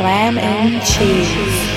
Glam and Cheese.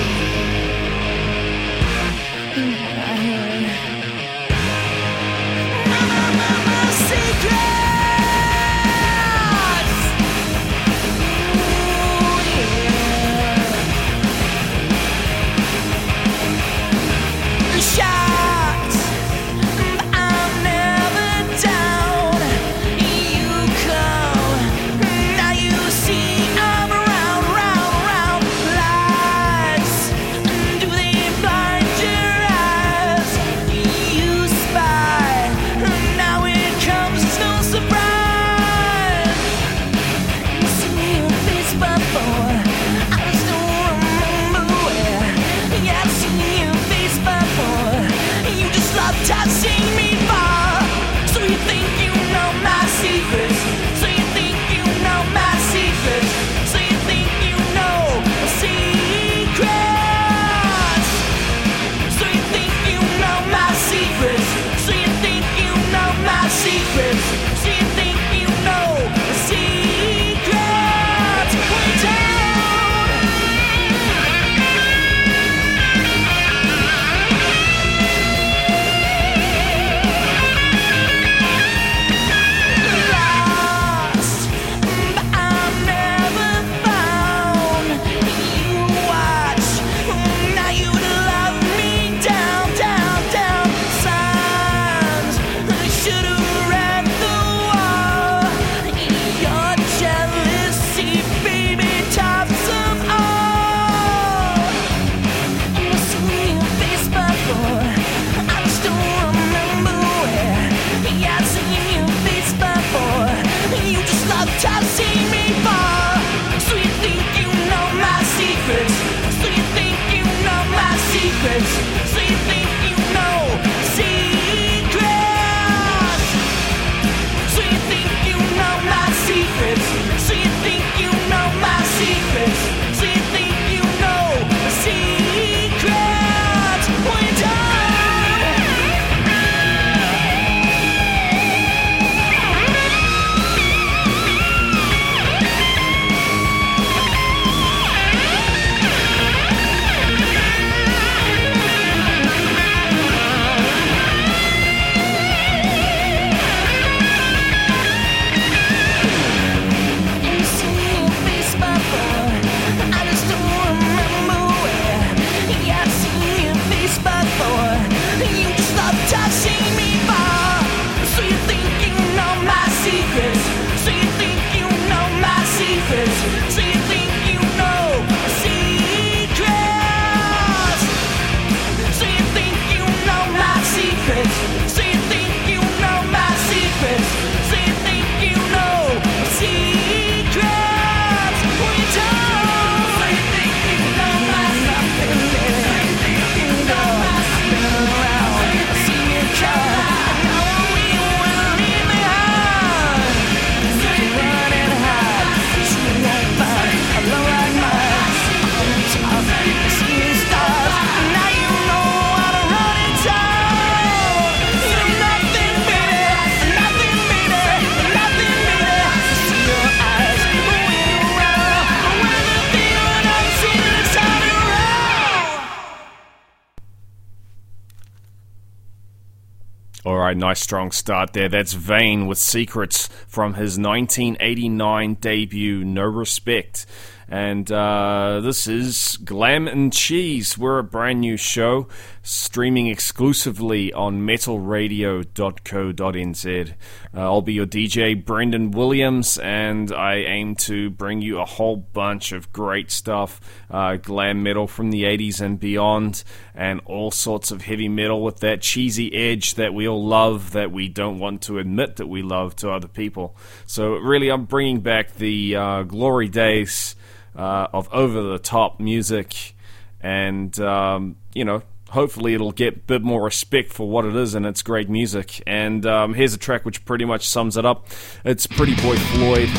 Nice strong start there. That's Vain with Secrets from his 1989 debut, No Respect. And uh, this is Glam and Cheese. We're a brand new show streaming exclusively on metalradio.co.nz. Uh, I'll be your DJ, Brendan Williams, and I aim to bring you a whole bunch of great stuff uh, glam metal from the 80s and beyond, and all sorts of heavy metal with that cheesy edge that we all love, that we don't want to admit that we love to other people. So, really, I'm bringing back the uh, glory days uh, of over the top music, and um, you know, hopefully it'll get a bit more respect for what it is and its great music. And um, here's a track which pretty much sums it up. It's Pretty Boy Floyd,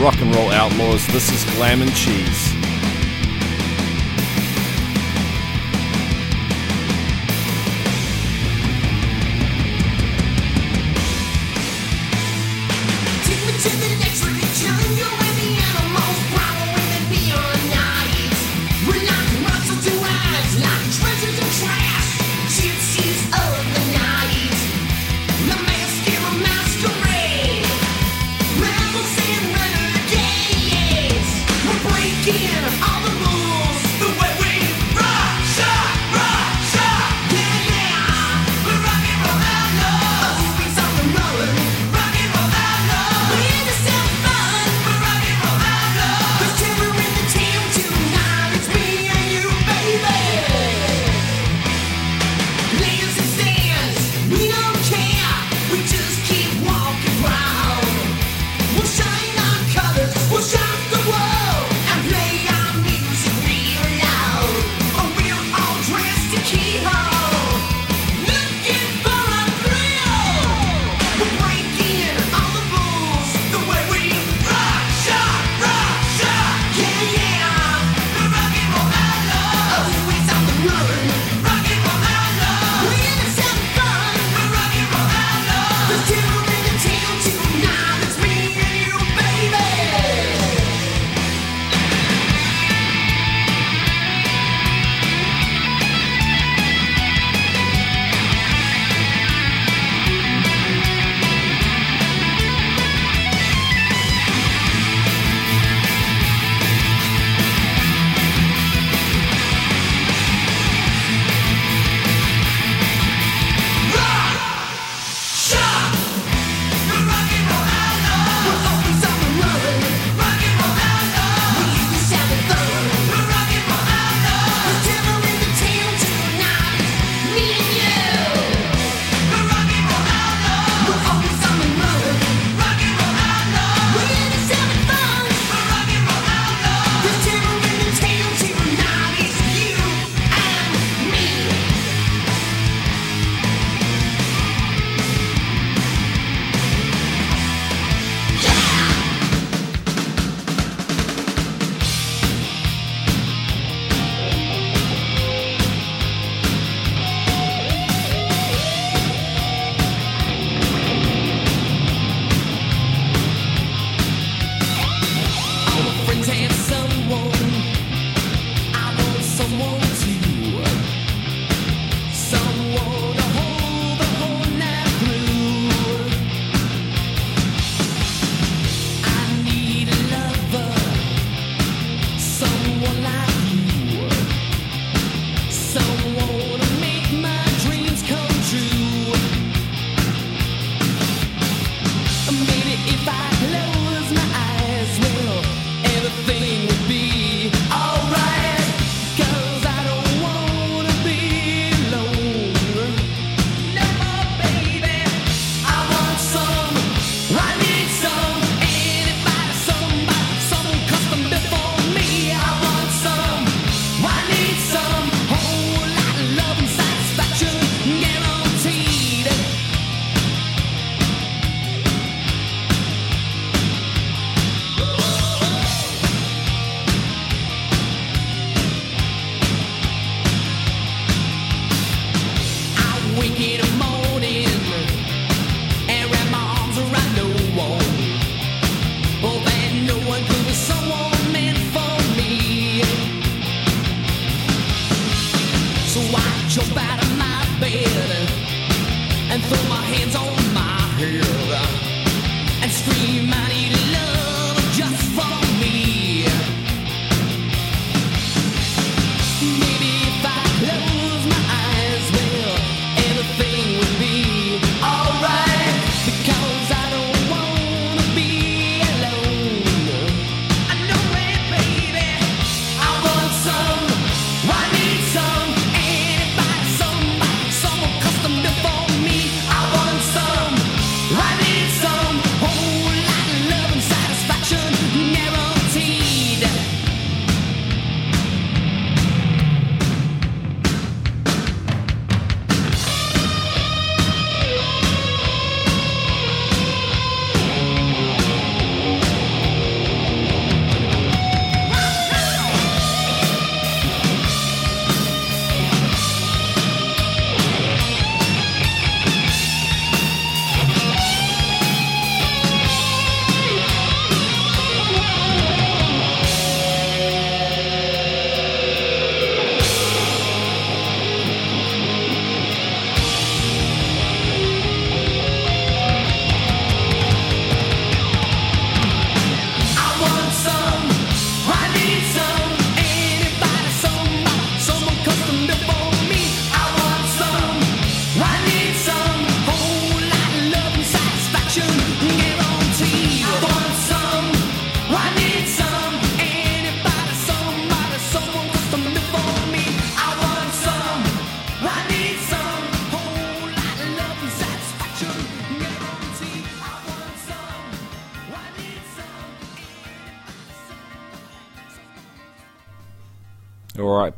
Rock and Roll Outlaws. This is Glam and Cheese.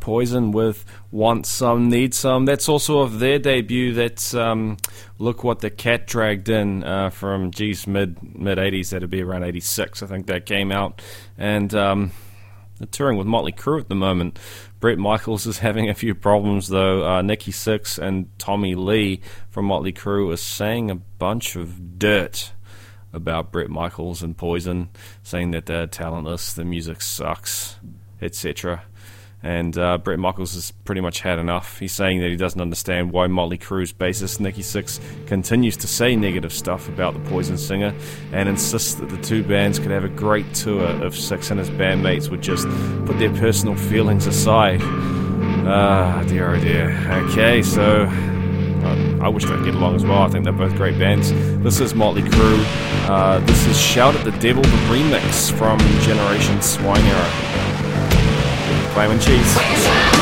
Poison with Want Some, Need Some. That's also of their debut. That's um, Look What the Cat Dragged In uh, from, geez, mid mid 80s. That'd be around 86, I think that came out. And um, they're touring with Motley Crue at the moment. Bret Michaels is having a few problems, though. Uh, Nikki Sixx and Tommy Lee from Motley Crue are saying a bunch of dirt about Bret Michaels and Poison, saying that they're talentless, the music sucks, etc. And uh, Bret Michaels has pretty much had enough. He's saying that he doesn't understand why Motley Crue's bassist Nikki Sixx continues to say negative stuff about the Poison singer and insists that the two bands could have a great tour if Sixx and his bandmates would just put their personal feelings aside. Ah, dear, oh dear. Okay, so uh, I wish they'd get along as well. I think they're both great bands. This is Motley Crue. Uh, this is Shout at the Devil, the remix from Generation Swine Era. Climb cheese.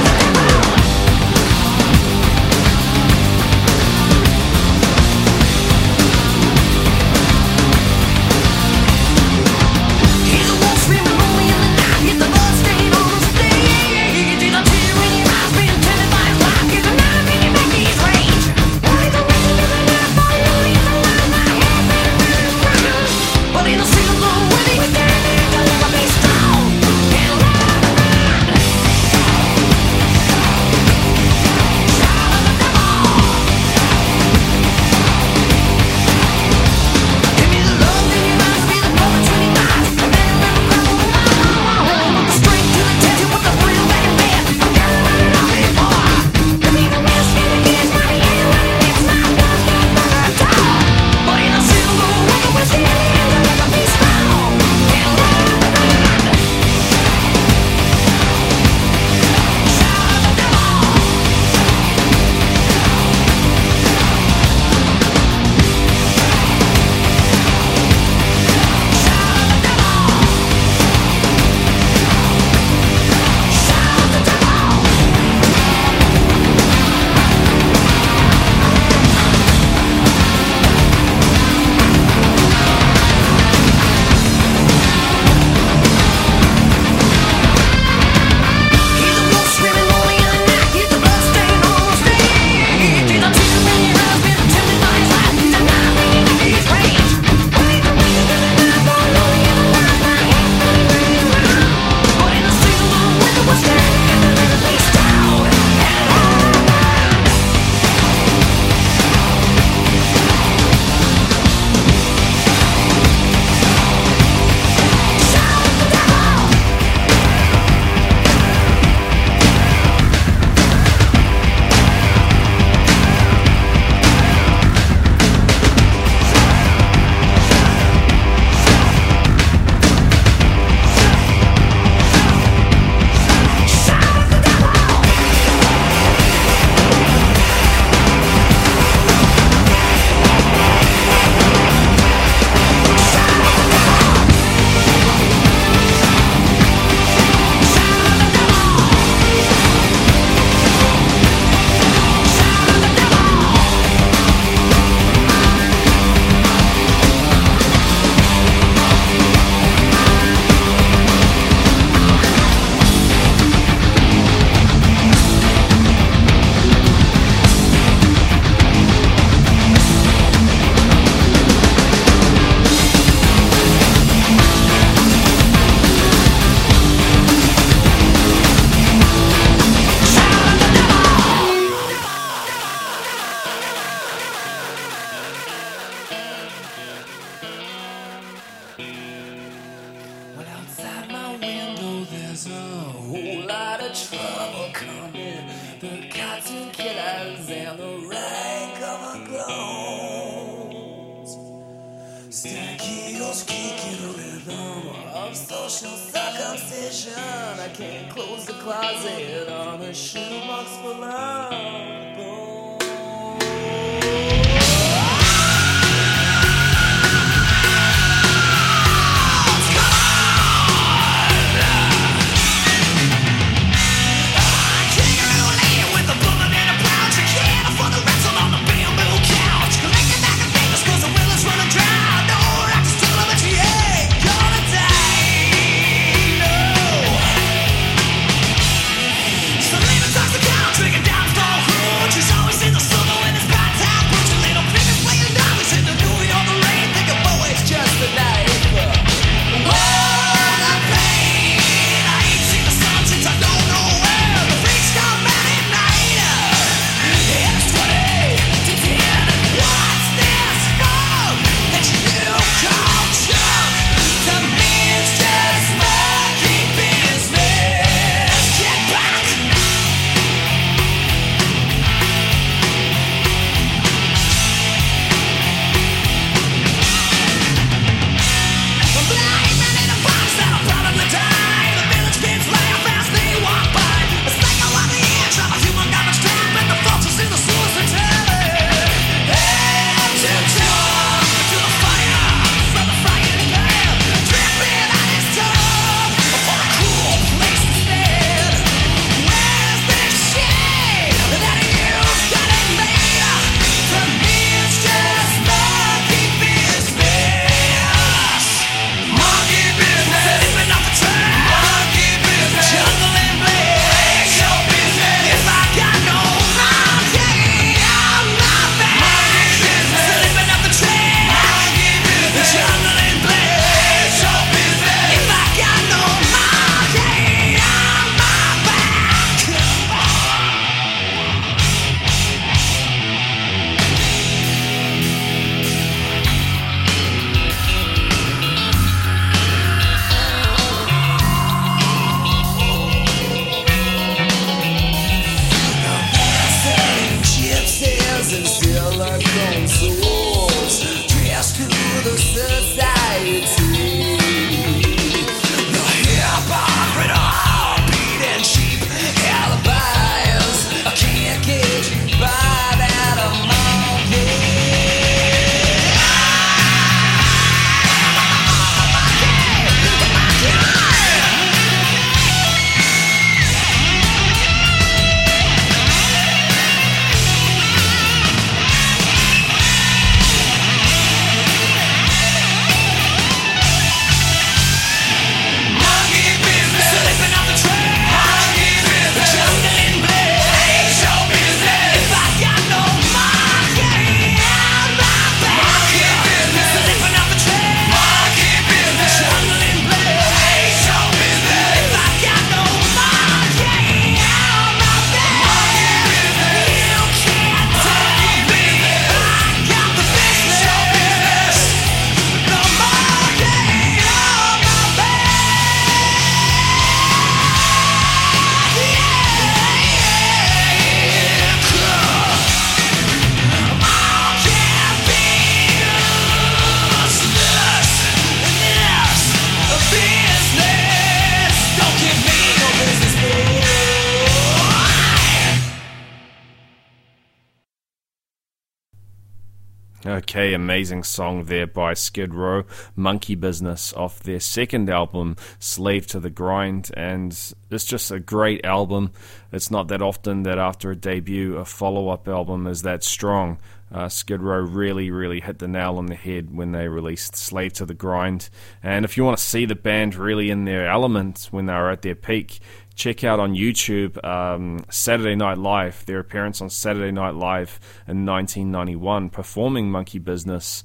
Amazing song there by Skid Row, Monkey Business, off their second album, Slave to the Grind. And it's just a great album. It's not that often that after a debut, a follow up album is that strong. Uh, Skid Row really, really hit the nail on the head when they released Slave to the Grind. And if you want to see the band really in their element when they were at their peak, check out on YouTube um, Saturday Night Live, their appearance on Saturday Night Live in 1991, performing Monkey Business.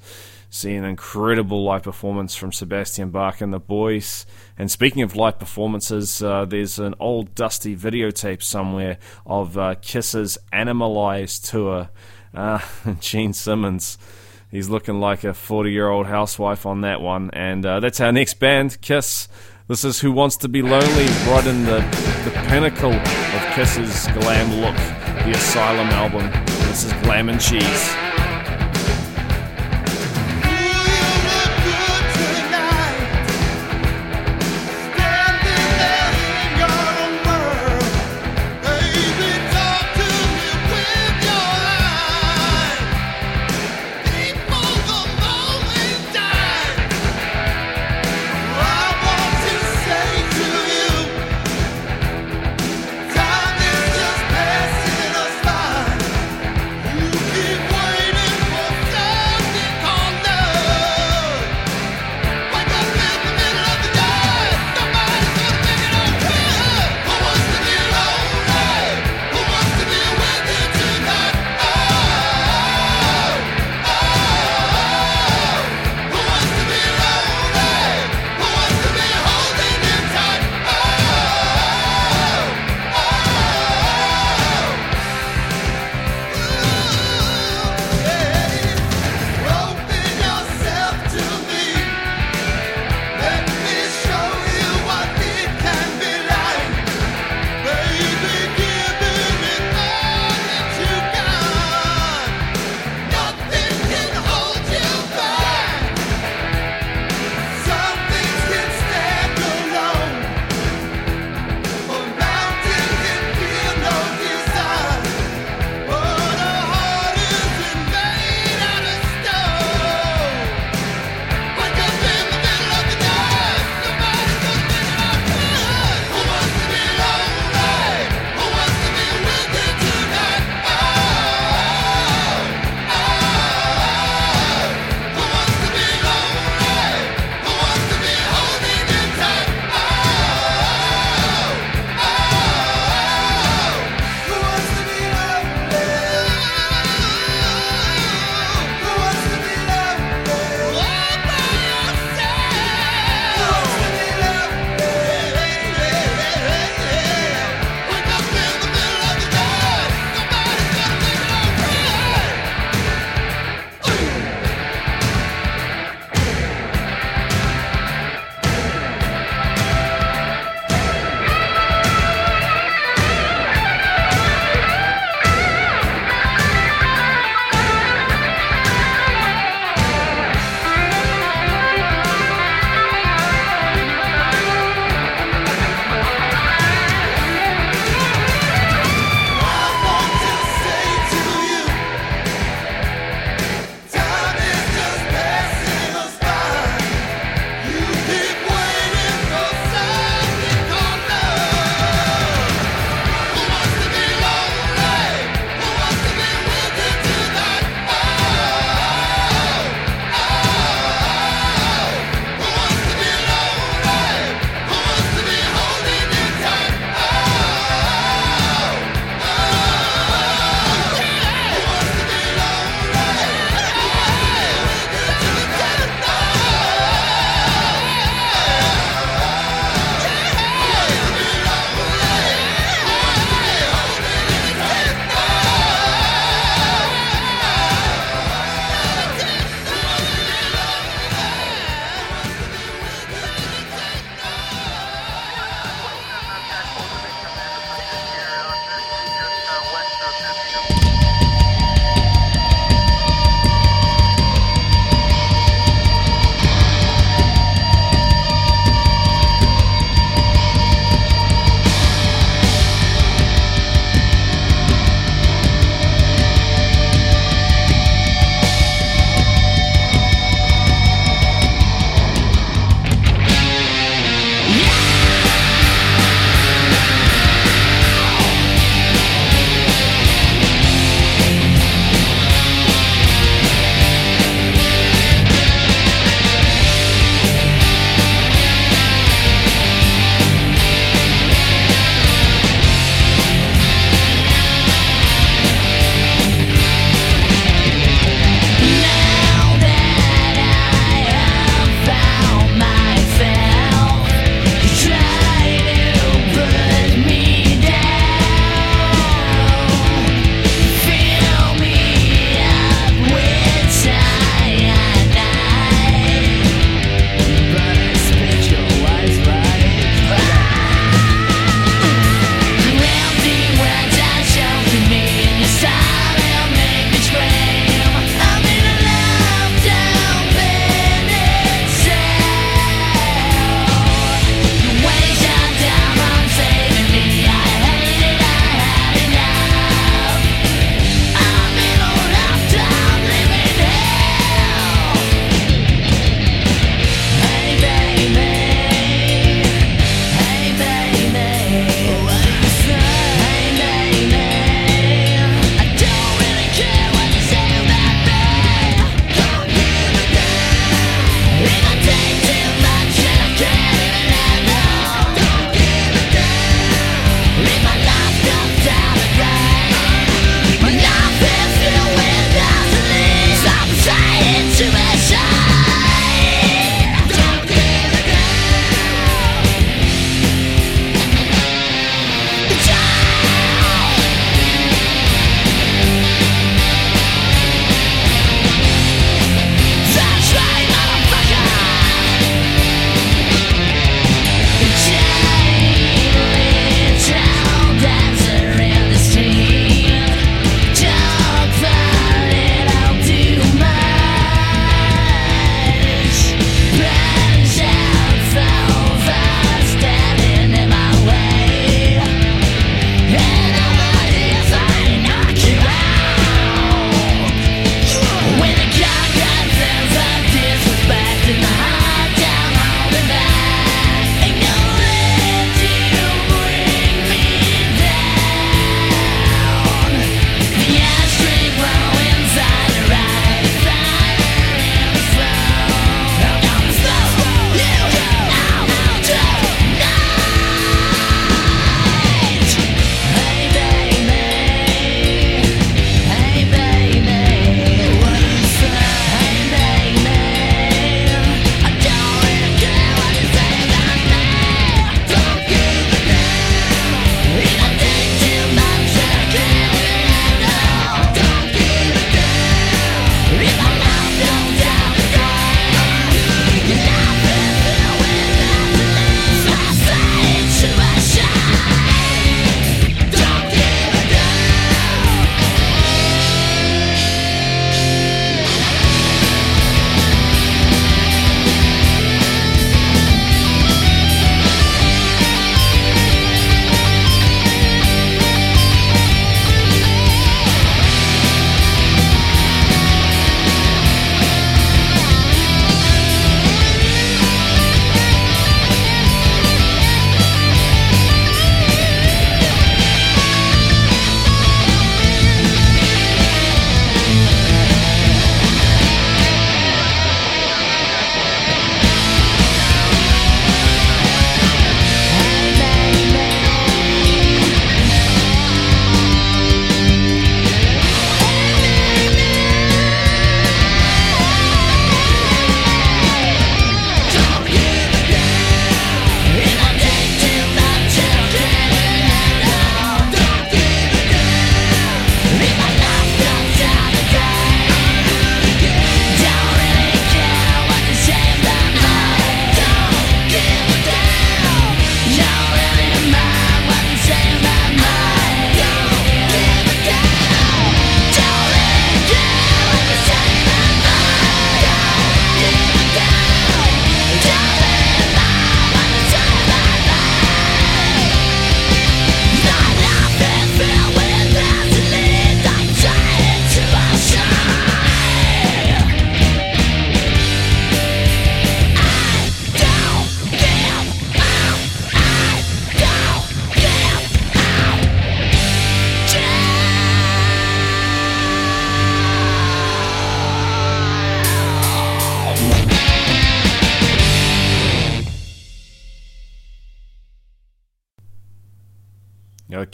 See an incredible live performance from Sebastian Bach and the boys. And speaking of live performances, uh, there's an old dusty videotape somewhere of uh, Kiss's Animalize tour. Uh, Gene Simmons. He's looking like a 40 year old housewife on that one. And uh, that's our next band, Kiss. This is Who Wants to Be Lonely, right in the, the pinnacle of Kiss's glam look, the Asylum album. This is Glam and Cheese.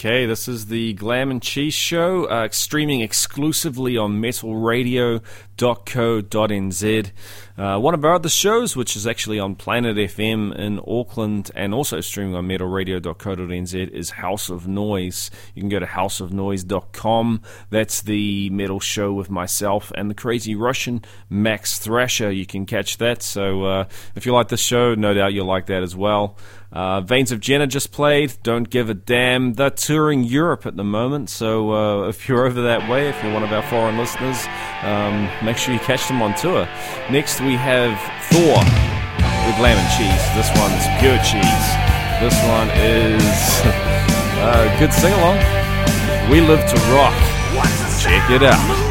Okay, this is the Glam and Cheese Show, uh, streaming exclusively on metalradio.co.nz. Uh, one of our other shows, which is actually on Planet FM in Auckland and also streaming on metalradio.co.nz, is House of Noise. You can go to houseofnoise.com. That's the metal show with myself and the crazy Russian Max Thrasher. You can catch that. So uh, if you like this show, no doubt you'll like that as well. Uh, Vains of Jenna just played. Don't give a damn. They're touring Europe at the moment, so uh, if you're over that way, if you're one of our foreign listeners, um, make sure you catch them on tour. Next, we have Thor with Glam and Cheese. This one's pure cheese. This one is uh, good sing along. We live to rock. Check it out.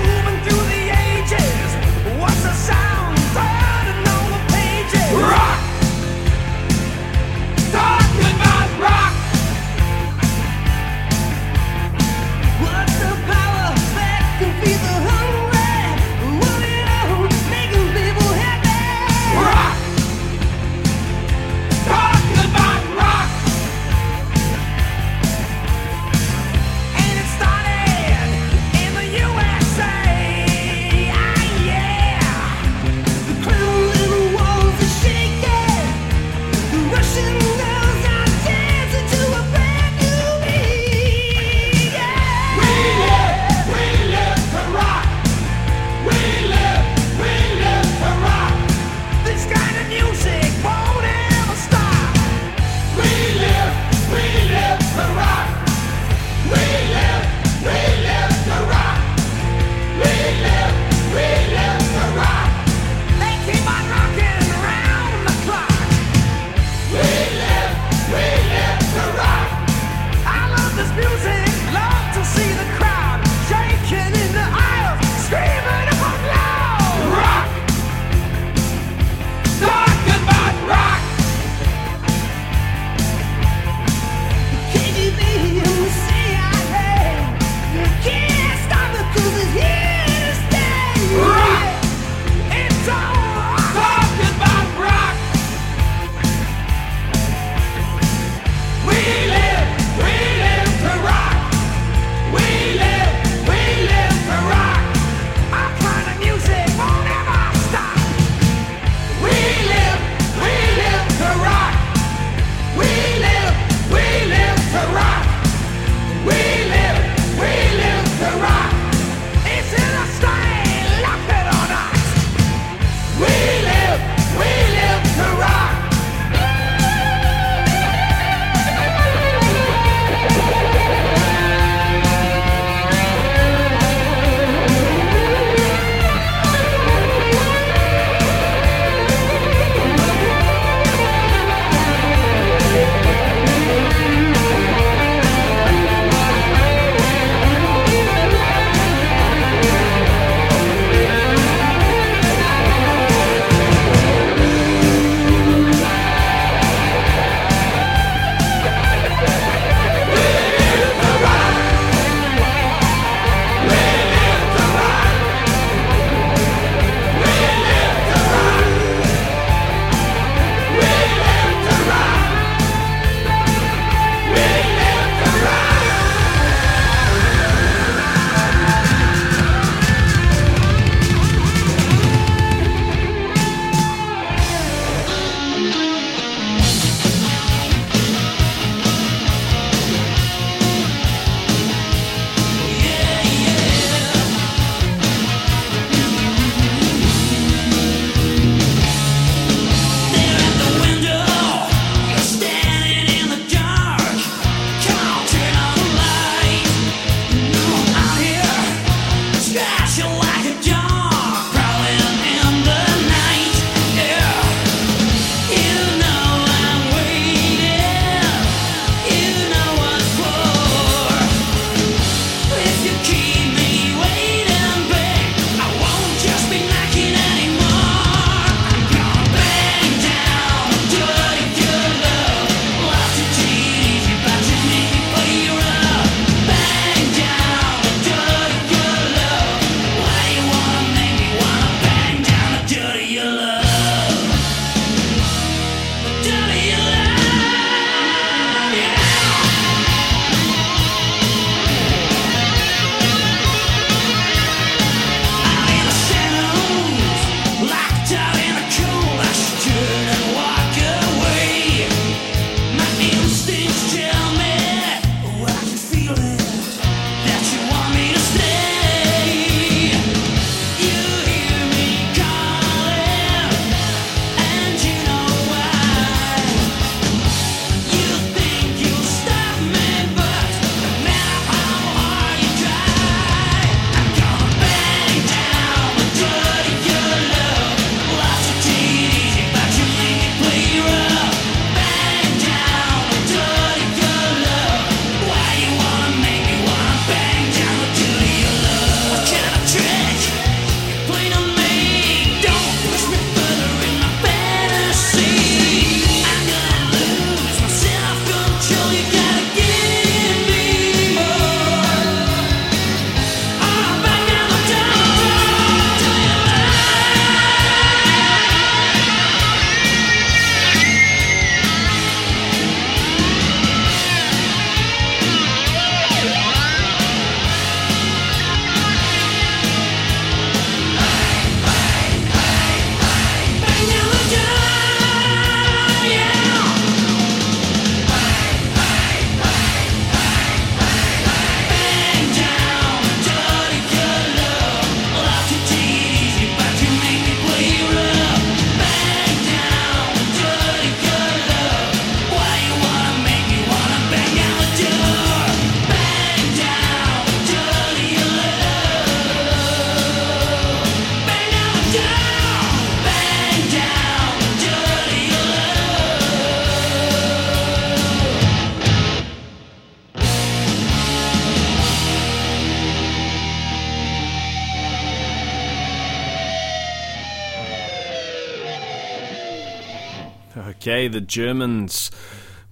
The Germans,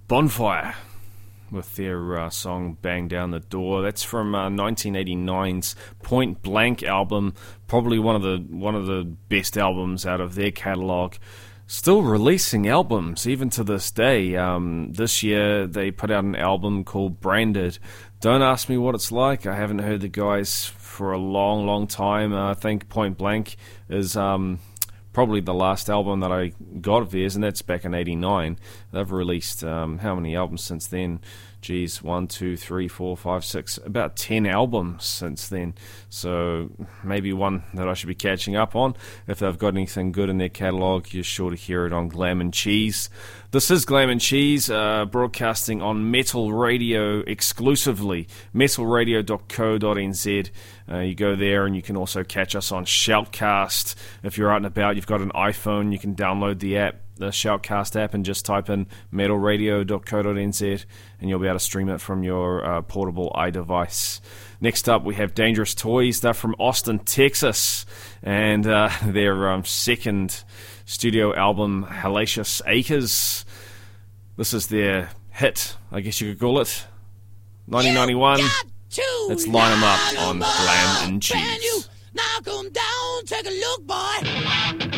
Bonfire, with their uh, song "Bang Down the Door." That's from uh, 1989's Point Blank album, probably one of the one of the best albums out of their catalog. Still releasing albums even to this day. Um, this year they put out an album called Branded. Don't ask me what it's like. I haven't heard the guys for a long, long time. Uh, I think Point Blank is. Um, probably the last album that I got of theirs, and that's back in '89. They've released um, how many albums since then? Geez, one, two, three, four, five, six, about ten albums since then. So maybe one that I should be catching up on. If they've got anything good in their catalogue, you're sure to hear it on Glam and Cheese. This is Glam and Cheese, uh, broadcasting on Metal Radio exclusively, metalradio.co.nz. Uh, you go there and you can also catch us on Shoutcast. If you're out and about, you've got an iPhone, you can download the app, the Shoutcast app, and just type in metalradio.co.nz and you'll be able to stream it from your uh, portable iDevice. Next up, we have Dangerous Toys. They're from Austin, Texas, and uh, their um, second studio album, Hellacious Acres. This is their hit, I guess you could call it. 1991. Let's line them up on Glam and Cheese. Knock them down, take a look, boy.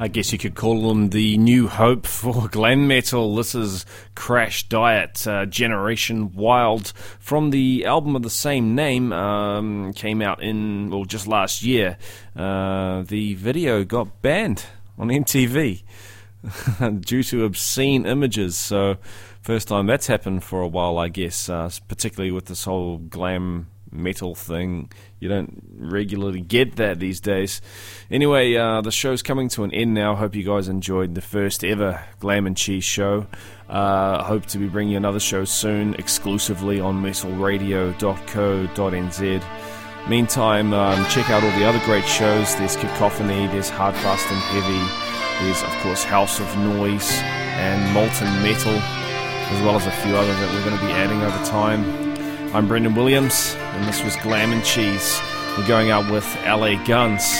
I guess you could call them the new hope for glam metal. This is Crash Diet, uh, Generation Wild, from the album of the same name. Um, came out in, well, just last year. Uh, the video got banned on MTV due to obscene images. So, first time that's happened for a while, I guess, uh, particularly with this whole glam metal thing. You don't regularly get that these days. Anyway, uh, the show's coming to an end now. Hope you guys enjoyed the first ever Glam and Cheese show. Uh, hope to be bringing another show soon, exclusively on metalradio.co.nz. Meantime, um, check out all the other great shows. There's Cacophony, there's Hard, Fast, and Heavy, there's, of course, House of Noise and Molten Metal, as well as a few other that we're going to be adding over time. I'm Brendan Williams, and this was Glam and Cheese. We're going out with LA Guns,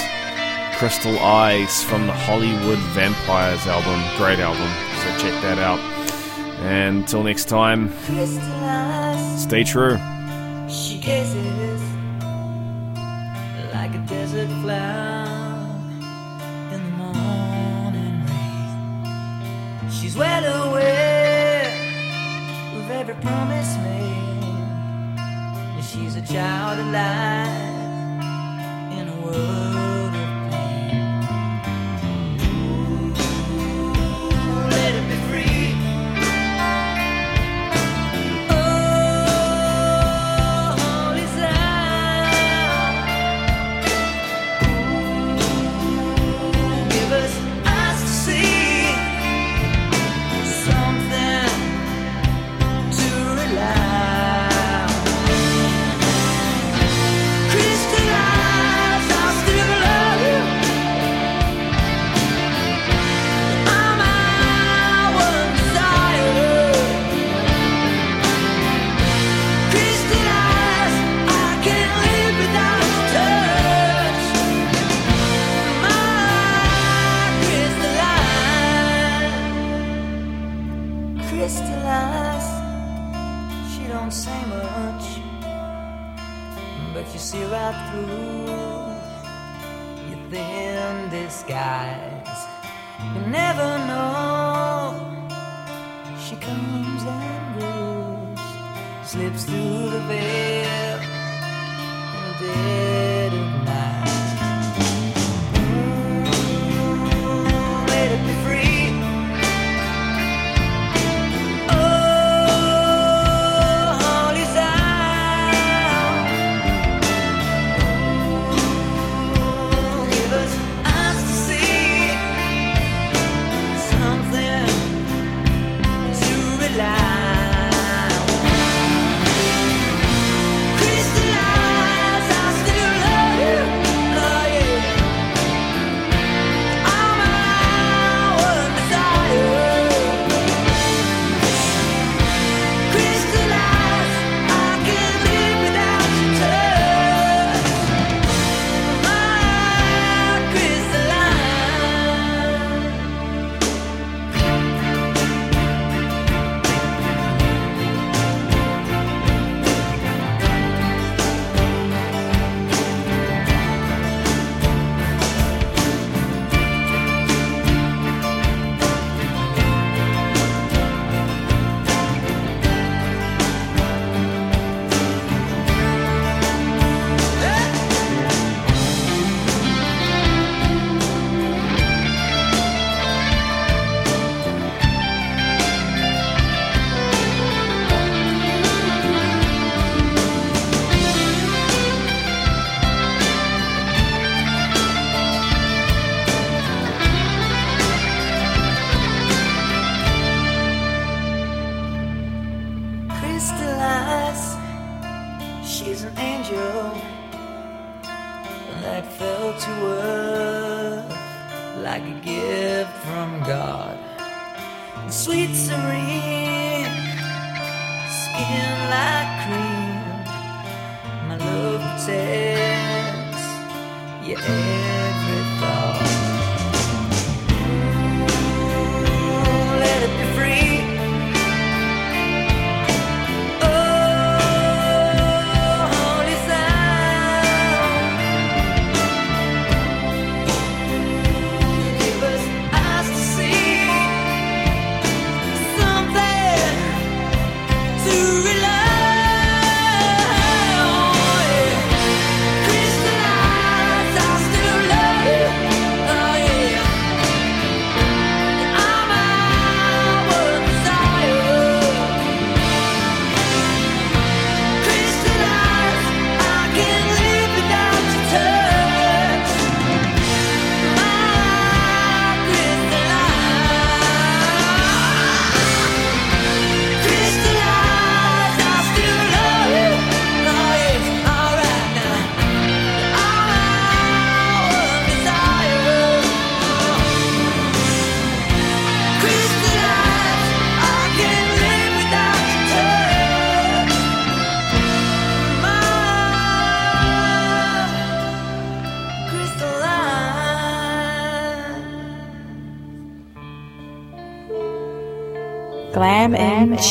Crystal Eyes from the Hollywood Vampires album. Great album, so check that out. And until next time, stay true. She like a desert flower in the morning rain. She's well aware of every promise made. She's a child alive in a world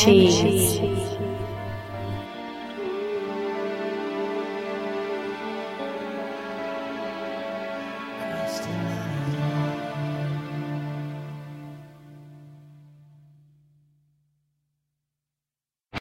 Cheese.